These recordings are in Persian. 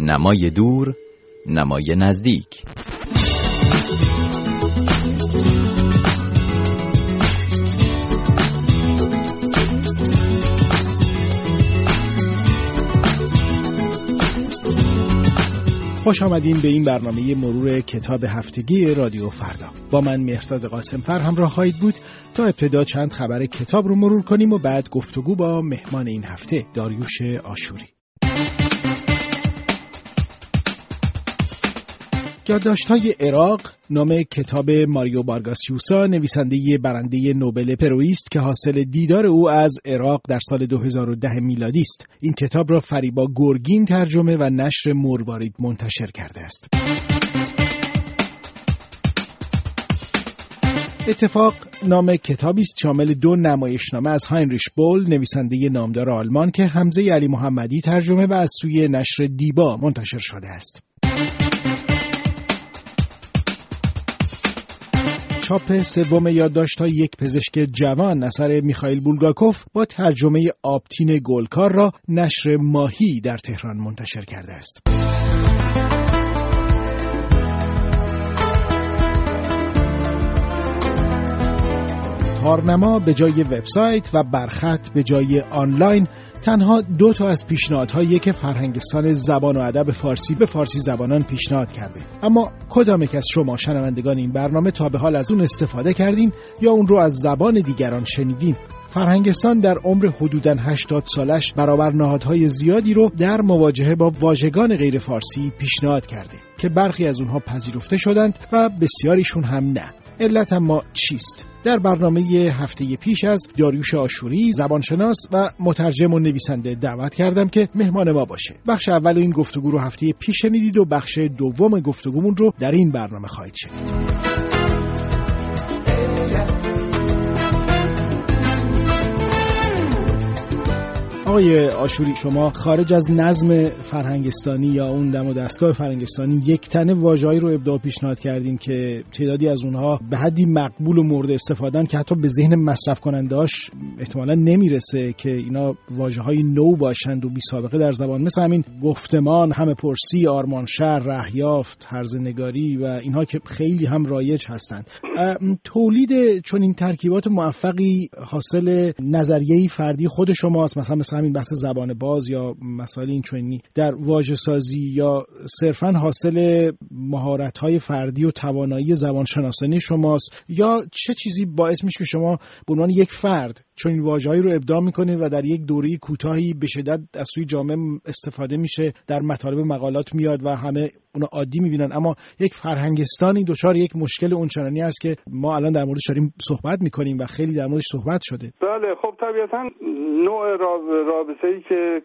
نمای دور نمای نزدیک. خوش آمدین به این برنامه مرور کتاب هفتگی رادیو فردا. با من مهرداد قاسم فر همراه خواهید بود تا ابتدا چند خبر کتاب رو مرور کنیم و بعد گفتگو با مهمان این هفته داریوش آشوری. یادداشت‌های عراق نام کتاب ماریو بارگاسیوسا نویسنده برنده نوبل پرویست که حاصل دیدار او از عراق در سال 2010 میلادی است. این کتاب را فریبا گرگین ترجمه و نشر مروارید منتشر کرده است. اتفاق نام کتابی است شامل دو نمایشنامه از هاینریش بول نویسنده نامدار آلمان که حمزه علی محمدی ترجمه و از سوی نشر دیبا منتشر شده است. چاپ سوم یادداشت‌های یک پزشک جوان اثر میخائیل بولگاکوف با ترجمه آبتین گلکار را نشر ماهی در تهران منتشر کرده است. تارنما به جای وبسایت و برخط به جای آنلاین تنها دو تا از پیشنهادهایی که فرهنگستان زبان و ادب فارسی به فارسی زبانان پیشنهاد کرده. اما کدام یک از شما شنوندگان این برنامه تا به حال از اون استفاده کردین یا اون رو از زبان دیگران شنیدین؟ فرهنگستان در عمر حدوداً 80 سالش برابر نهادهای زیادی رو در مواجهه با واژگان غیر فارسی پیشنهاد کرده که برخی از اونها پذیرفته شدند و بسیاریشون هم نه. علت ما چیست؟ در برنامه هفته پیش از داریوش آشوری زبانشناس و مترجم و نویسنده دعوت کردم که مهمان ما باشه بخش اول این گفتگو رو هفته پیش شنیدید و بخش دوم گفتگومون رو در این برنامه خواهید شنید آقای آشوری شما خارج از نظم فرهنگستانی یا اون دم و دستگاه فرهنگستانی یک تنه واژه‌ای رو ابداع پیشنهاد کردیم که تعدادی از اونها به حدی مقبول و مورد استفادن که حتی به ذهن مصرف کنندهاش احتمالا نمی‌رسه که اینا واژه های نو باشند و بی سابقه در زبان. مثل همین گفتمان همه پرسی آرمان شهر رهیافت نگاری و اینها که خیلی هم رایج هستند. تولید چون این ترکیبات موفقی حاصل نظریه فردی خود شماست. مثلا مثل همین بحث زبان باز یا مسائل این چنینی در واژه سازی یا صرفا حاصل مهارت های فردی و توانایی زبان شناسانی شماست یا چه چیزی باعث میشه که شما به عنوان یک فرد چون این واژه‌ای رو ابداع می‌کنید و در یک دوره کوتاهی به شدت از سوی جامعه استفاده میشه در مطالب مقالات میاد و همه اونو عادی می‌بینن. اما یک فرهنگستانی دچار یک مشکل اونچنانی است که ما الان در موردش داریم صحبت می‌کنیم و خیلی در موردش صحبت شده. بله خب طبیعتا نوع رابطه ای که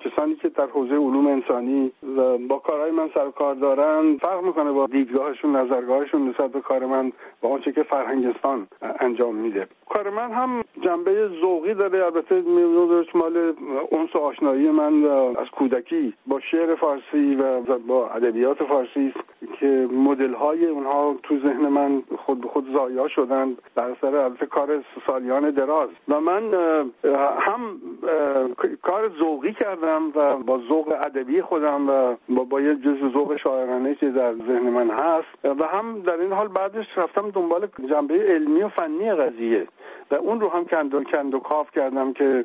کسانی که در حوزه علوم انسانی و با کارهای من سر کار دارن فرق می‌کنه با دیدگاهشون نظرگاهشون نسبت به کار من با آنچه که فرهنگستان انجام میده. کار من هم جنبه ذوقی داره. البته میدونش مال اونس آشنایی من از کودکی با شعر فارسی و با ادبیات فارسی که مدل های اونها تو ذهن من خود به خود زایا شدن در اثر البته کار سالیان دراز. و من هم کار ذوقی کردم و با ذوق ادبی خودم و با, با یه جز ذوق شاعرانه که در ذهن من هست. و هم در این حال بعدش رفتم دنبال جنبه علمی و فنی قضیه. و اون رو هم کند کند و کاف کردم که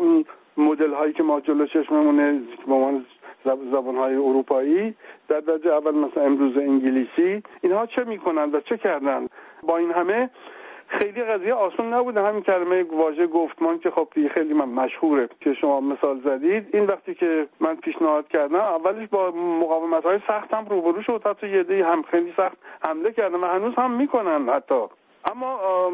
اون مدل هایی که ما جلو چشممونه به عنوان زبان های اروپایی در درجه اول مثلا امروز انگلیسی اینها چه می‌کنند و چه کردن؟ با این همه خیلی قضیه آسون نبوده. همین کلمه واژه گفتمان که خب دیگه خیلی من مشهوره که شما مثال زدید. این وقتی که من پیشنهاد کردم اولش با مقاومت های سخت هم روبرو شد. حتی یه هم خیلی سخت حمله کردم و هنوز هم می‌کنن حتی. اما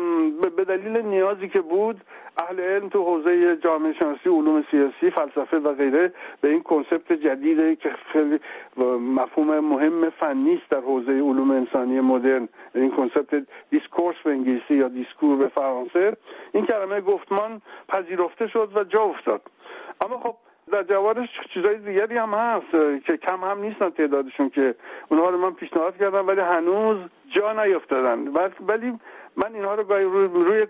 به دلیل نیازی که بود اهل علم تو حوزه جامعه شناسی علوم سیاسی فلسفه و غیره به این کنسپت جدیده که خیلی مفهوم مهم فنی است در حوزه علوم انسانی مدرن این concept discourse به انگلیسی یا discours به فرانسه این کلمه گفتمان پذیرفته شد و جا افتاد. اما خب در جوارش چیزای دیگری هم هست که کم هم نیستن تعدادشون که اونها رو من پیشنهاد کردم ولی هنوز جا نیفتادن ولی من اینها رو روی روی,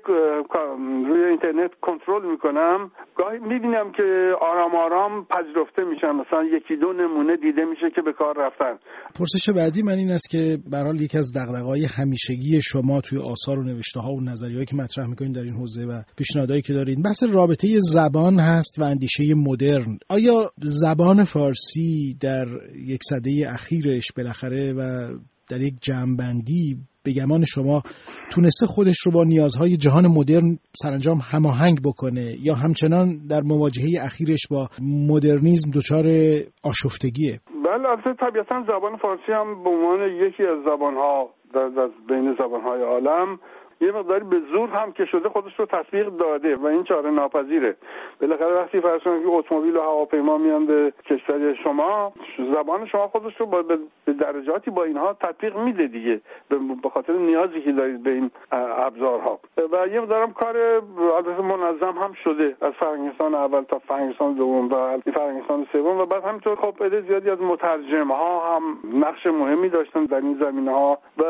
روی اینترنت کنترل می‌کنم. گاهی می‌بینم که آرام آرام پذیرفته میشن. مثلا یکی دو نمونه دیده میشه که به کار رفتن. پرسش بعدی من این است که برحال یکی از دغدغه‌های همیشگی شما توی آثار و نوشته ها و نظریهایی که مطرح می‌کنید در این حوزه و پیشنهادهایی که دارید بحث رابطه زبان هست و اندیشه مدرن. آیا زبان فارسی در یک سده اخیرش بالاخره و در یک جمعبندی به گمان شما تونسته خودش رو با نیازهای جهان مدرن سرانجام هماهنگ بکنه یا همچنان در مواجهه اخیرش با مدرنیزم دچار آشفتگیه؟ بله البته طبیعتا زبان فارسی هم به عنوان یکی از زبانها در, بین زبانهای عالم یه مقداری به زور هم که شده خودش رو تطبیق داده و این چاره ناپذیره. بالاخره وقتی فرض که اتومبیل و هواپیما میان به کشور شما زبان شما خودش رو به درجاتی با اینها تطبیق میده دیگه. به خاطر نیازی که دارید به این ابزارها. و یه دارم کار البته منظم هم شده از فرنگستان اول تا فرنگستان دوم و فرنگستان سوم و بعد همینطور خب عده زیادی از مترجم ها هم نقش مهمی داشتن در این زمینه ها و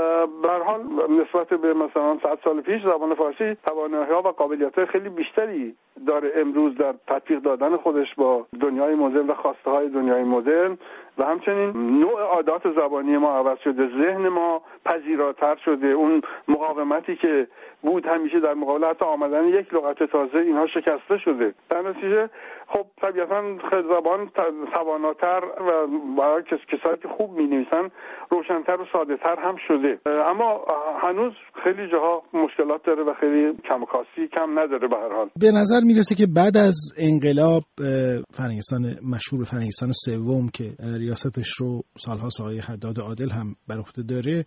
به حال نسبت به مثلا سال پیش زبان فارسی توانایی ها و قابلیت خیلی بیشتری داره امروز در تطبیق دادن خودش با دنیای مدرن و خواسته های دنیای مدرن و همچنین نوع عادات زبانی ما عوض شده ذهن ما پذیراتر شده. اون مقاومتی که بود همیشه در مقابل حتی آمدن یک لغت تازه اینها شکسته شده. در نتیجه خب طبیعتا زبان تواناتر و برای کسایی که خوب می نویسن روشنتر و ساده تر هم شده. اما هنوز خیلی جاها مشکلات داره و خیلی کم کاسی کم نداره به هر حال. به نظر می‌رسه که بعد از انقلاب فرنگستان مشهور فرنگستان سوم که ریاستش رو سالها آقای حداد عادل هم بر عهده داره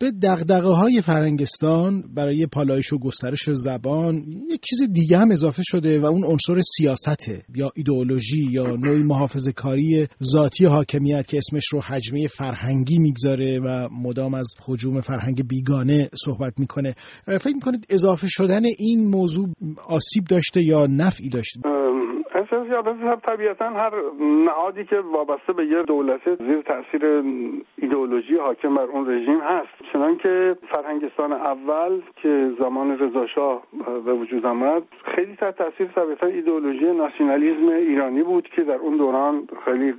به دغدغه های فرنگستان برای پالایش و گسترش زبان یک چیز دیگه هم اضافه شده و اون عنصر سیاسته یا ایدئولوژی یا نوعی محافظه کاری ذاتی حاکمیت که اسمش رو حجمه فرهنگی می‌گذاره و مدام از حجوم فرهنگ بیگانه صحبت می‌کنه. فکر می‌کنید اضافه شدن این موضوع آسیب داشته یا نفعی داشته؟ اساسی طبیعتا هر نهادی که وابسته به یه دولت زیر تاثیر ایدئولوژی حاکم بر اون رژیم هست. چنان که فرهنگستان اول که زمان رضاشاه به وجود آمد خیلی تحت تاثیر طبیعتا ایدئولوژی ناسیونالیسم ایرانی بود که در اون دوران خیلی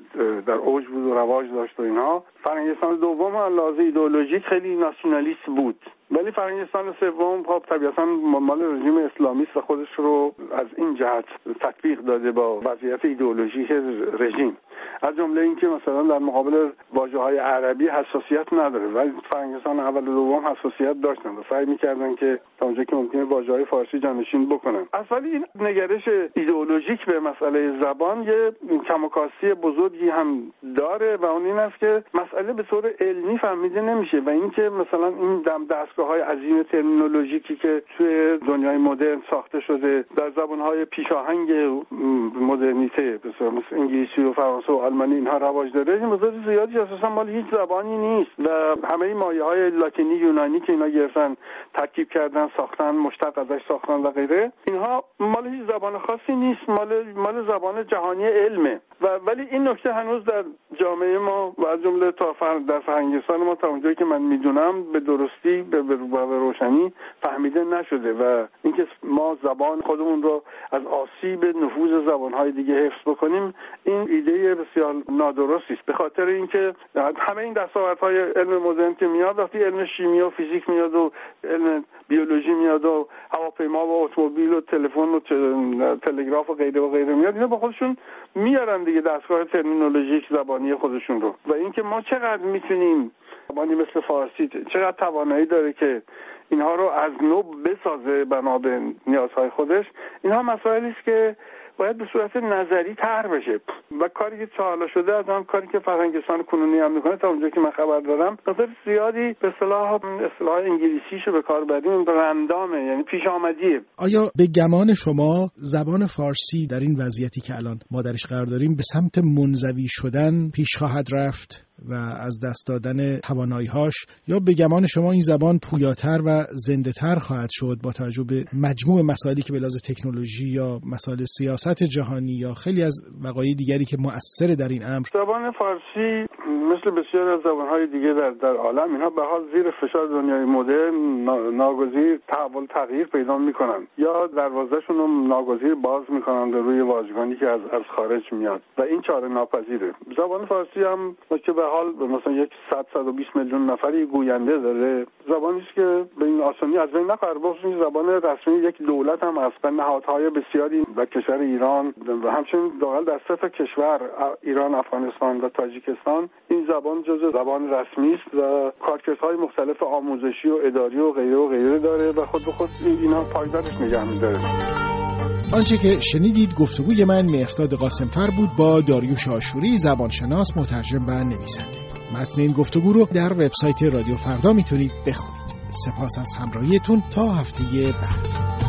در اوج بود و رواج داشت و اینها. فرهنگستان دوم لازم ایدئولوژیک خیلی ناسیونالیست بود. ولی فرهنگستان سوم خب طبیعتا مال رژیم اسلامی و خودش رو از این جهت تطبیق داده با وضعیت ایدئولوژیک رژیم. از جمله اینکه مثلا در مقابل واژه های عربی حساسیت نداره ولی فرنگستان اول و دوم حساسیت داشتن و سعی می‌کردن که تا اونجا که ممکنه واژه های فارسی جانشین بکنن. ولی این نگرش ایدئولوژیک به مسئله زبان یه کمکاسی بزرگی هم داره و اون این است که مسئله به طور علمی فهمیده نمیشه و اینکه مثلا این دم دستگاه های عظیم ترمینولوژیکی که توی دنیای مدرن ساخته شده در زبان های پیشاهنگ مدرنیته مثل انگلیسی و فرانسه و آلمانی اینها رواج داره. مقدار زیادی اساسا مال هیچ زبانی نیست و همه مایه های لاتینی یونانی که اینا گرفتن ترکیب کردن ساختن مشتق ازش ساختن و غیره اینها مال هیچ زبان خاصی نیست. مال مال زبان جهانی علمه. و ولی این نکته هنوز در جامعه ما و از جمله تا در فرهنگستان ما تا اونجایی که من می‌دونم به درستی به, به روشنی فهمیده نشده و اینکه ما زبان خودمون رو از آسیب نفوذ زبانهای دیگه حفظ بکنیم این ایده بسیار نادرستی است. به خاطر اینکه همه این دستاوردهای علم مدرن که میاد وقتی علم شیمی و فیزیک میاد و علم بیولوژی میاد و هواپیما و اتومبیل و تلفن و تلگراف و غیره و غیره میاد اینا با خودشون میارن دیگه دستگاه ترمینولوژیک زبانی خودشون رو. و اینکه ما چقدر می‌تونیم زبانی مثل فارسی چقدر توانایی داره که اینها رو از نو بسازه بنا به نیازهای خودش اینها مسائلی است که باید به صورت نظری طرح بشه. و کاری که تا شده از آن کاری که فرهنگستان کنونی هم می‌کنه تا اونجا که من خبر دارم نظر زیادی به اصطلاح اصطلاح انگلیسیشو به کار بردیم. رندامه یعنی پیش آمدیه آیا به گمان شما زبان فارسی در این وضعیتی که الان ما درش قرار داریم به سمت منزوی شدن پیش خواهد رفت؟ و از دست دادن توانایی‌هاش یا به گمان شما این زبان پویاتر و زنده تر خواهد شد با توجه به مجموع مسائلی که به لحاظ تکنولوژی یا مسائل سیاست جهانی یا خیلی از وقایع دیگری که مؤثر در این امر زبان فارسی مثل بسیاری از زبانهای دیگه در در عالم اینها به حال زیر فشار دنیای مدرن ناگزیر تحول تغییر پیدا می‌کنن یا دروازهشون رو ناگزیر باز می‌کنن روی واژگانی که از از خارج میاد و این چاره ناپذیره. زبان فارسی هم که به حال مثلا یک 100 120 میلیون نفری گوینده داره. زبانی است که به این آسانی از بین نخواهد زبان رسمی یک دولت هم است و نهادهای بسیاری و کشور ایران و همچنین داخل در سه کشور ایران افغانستان و تاجیکستان این زبان جز زبان رسمی است و کارکردهای مختلف آموزشی و اداری و غیره و غیره داره و خود به خود اینا پایدارش نگه میداره. آنچه که شنیدید گفتگوی من مهرداد قاسمفر بود با داریوش آشوری زبانشناس مترجم و نویسنده. متن این گفتگو رو در وبسایت رادیو فردا می‌تونید بخونید. سپاس از همراهیتون تا هفته بعد.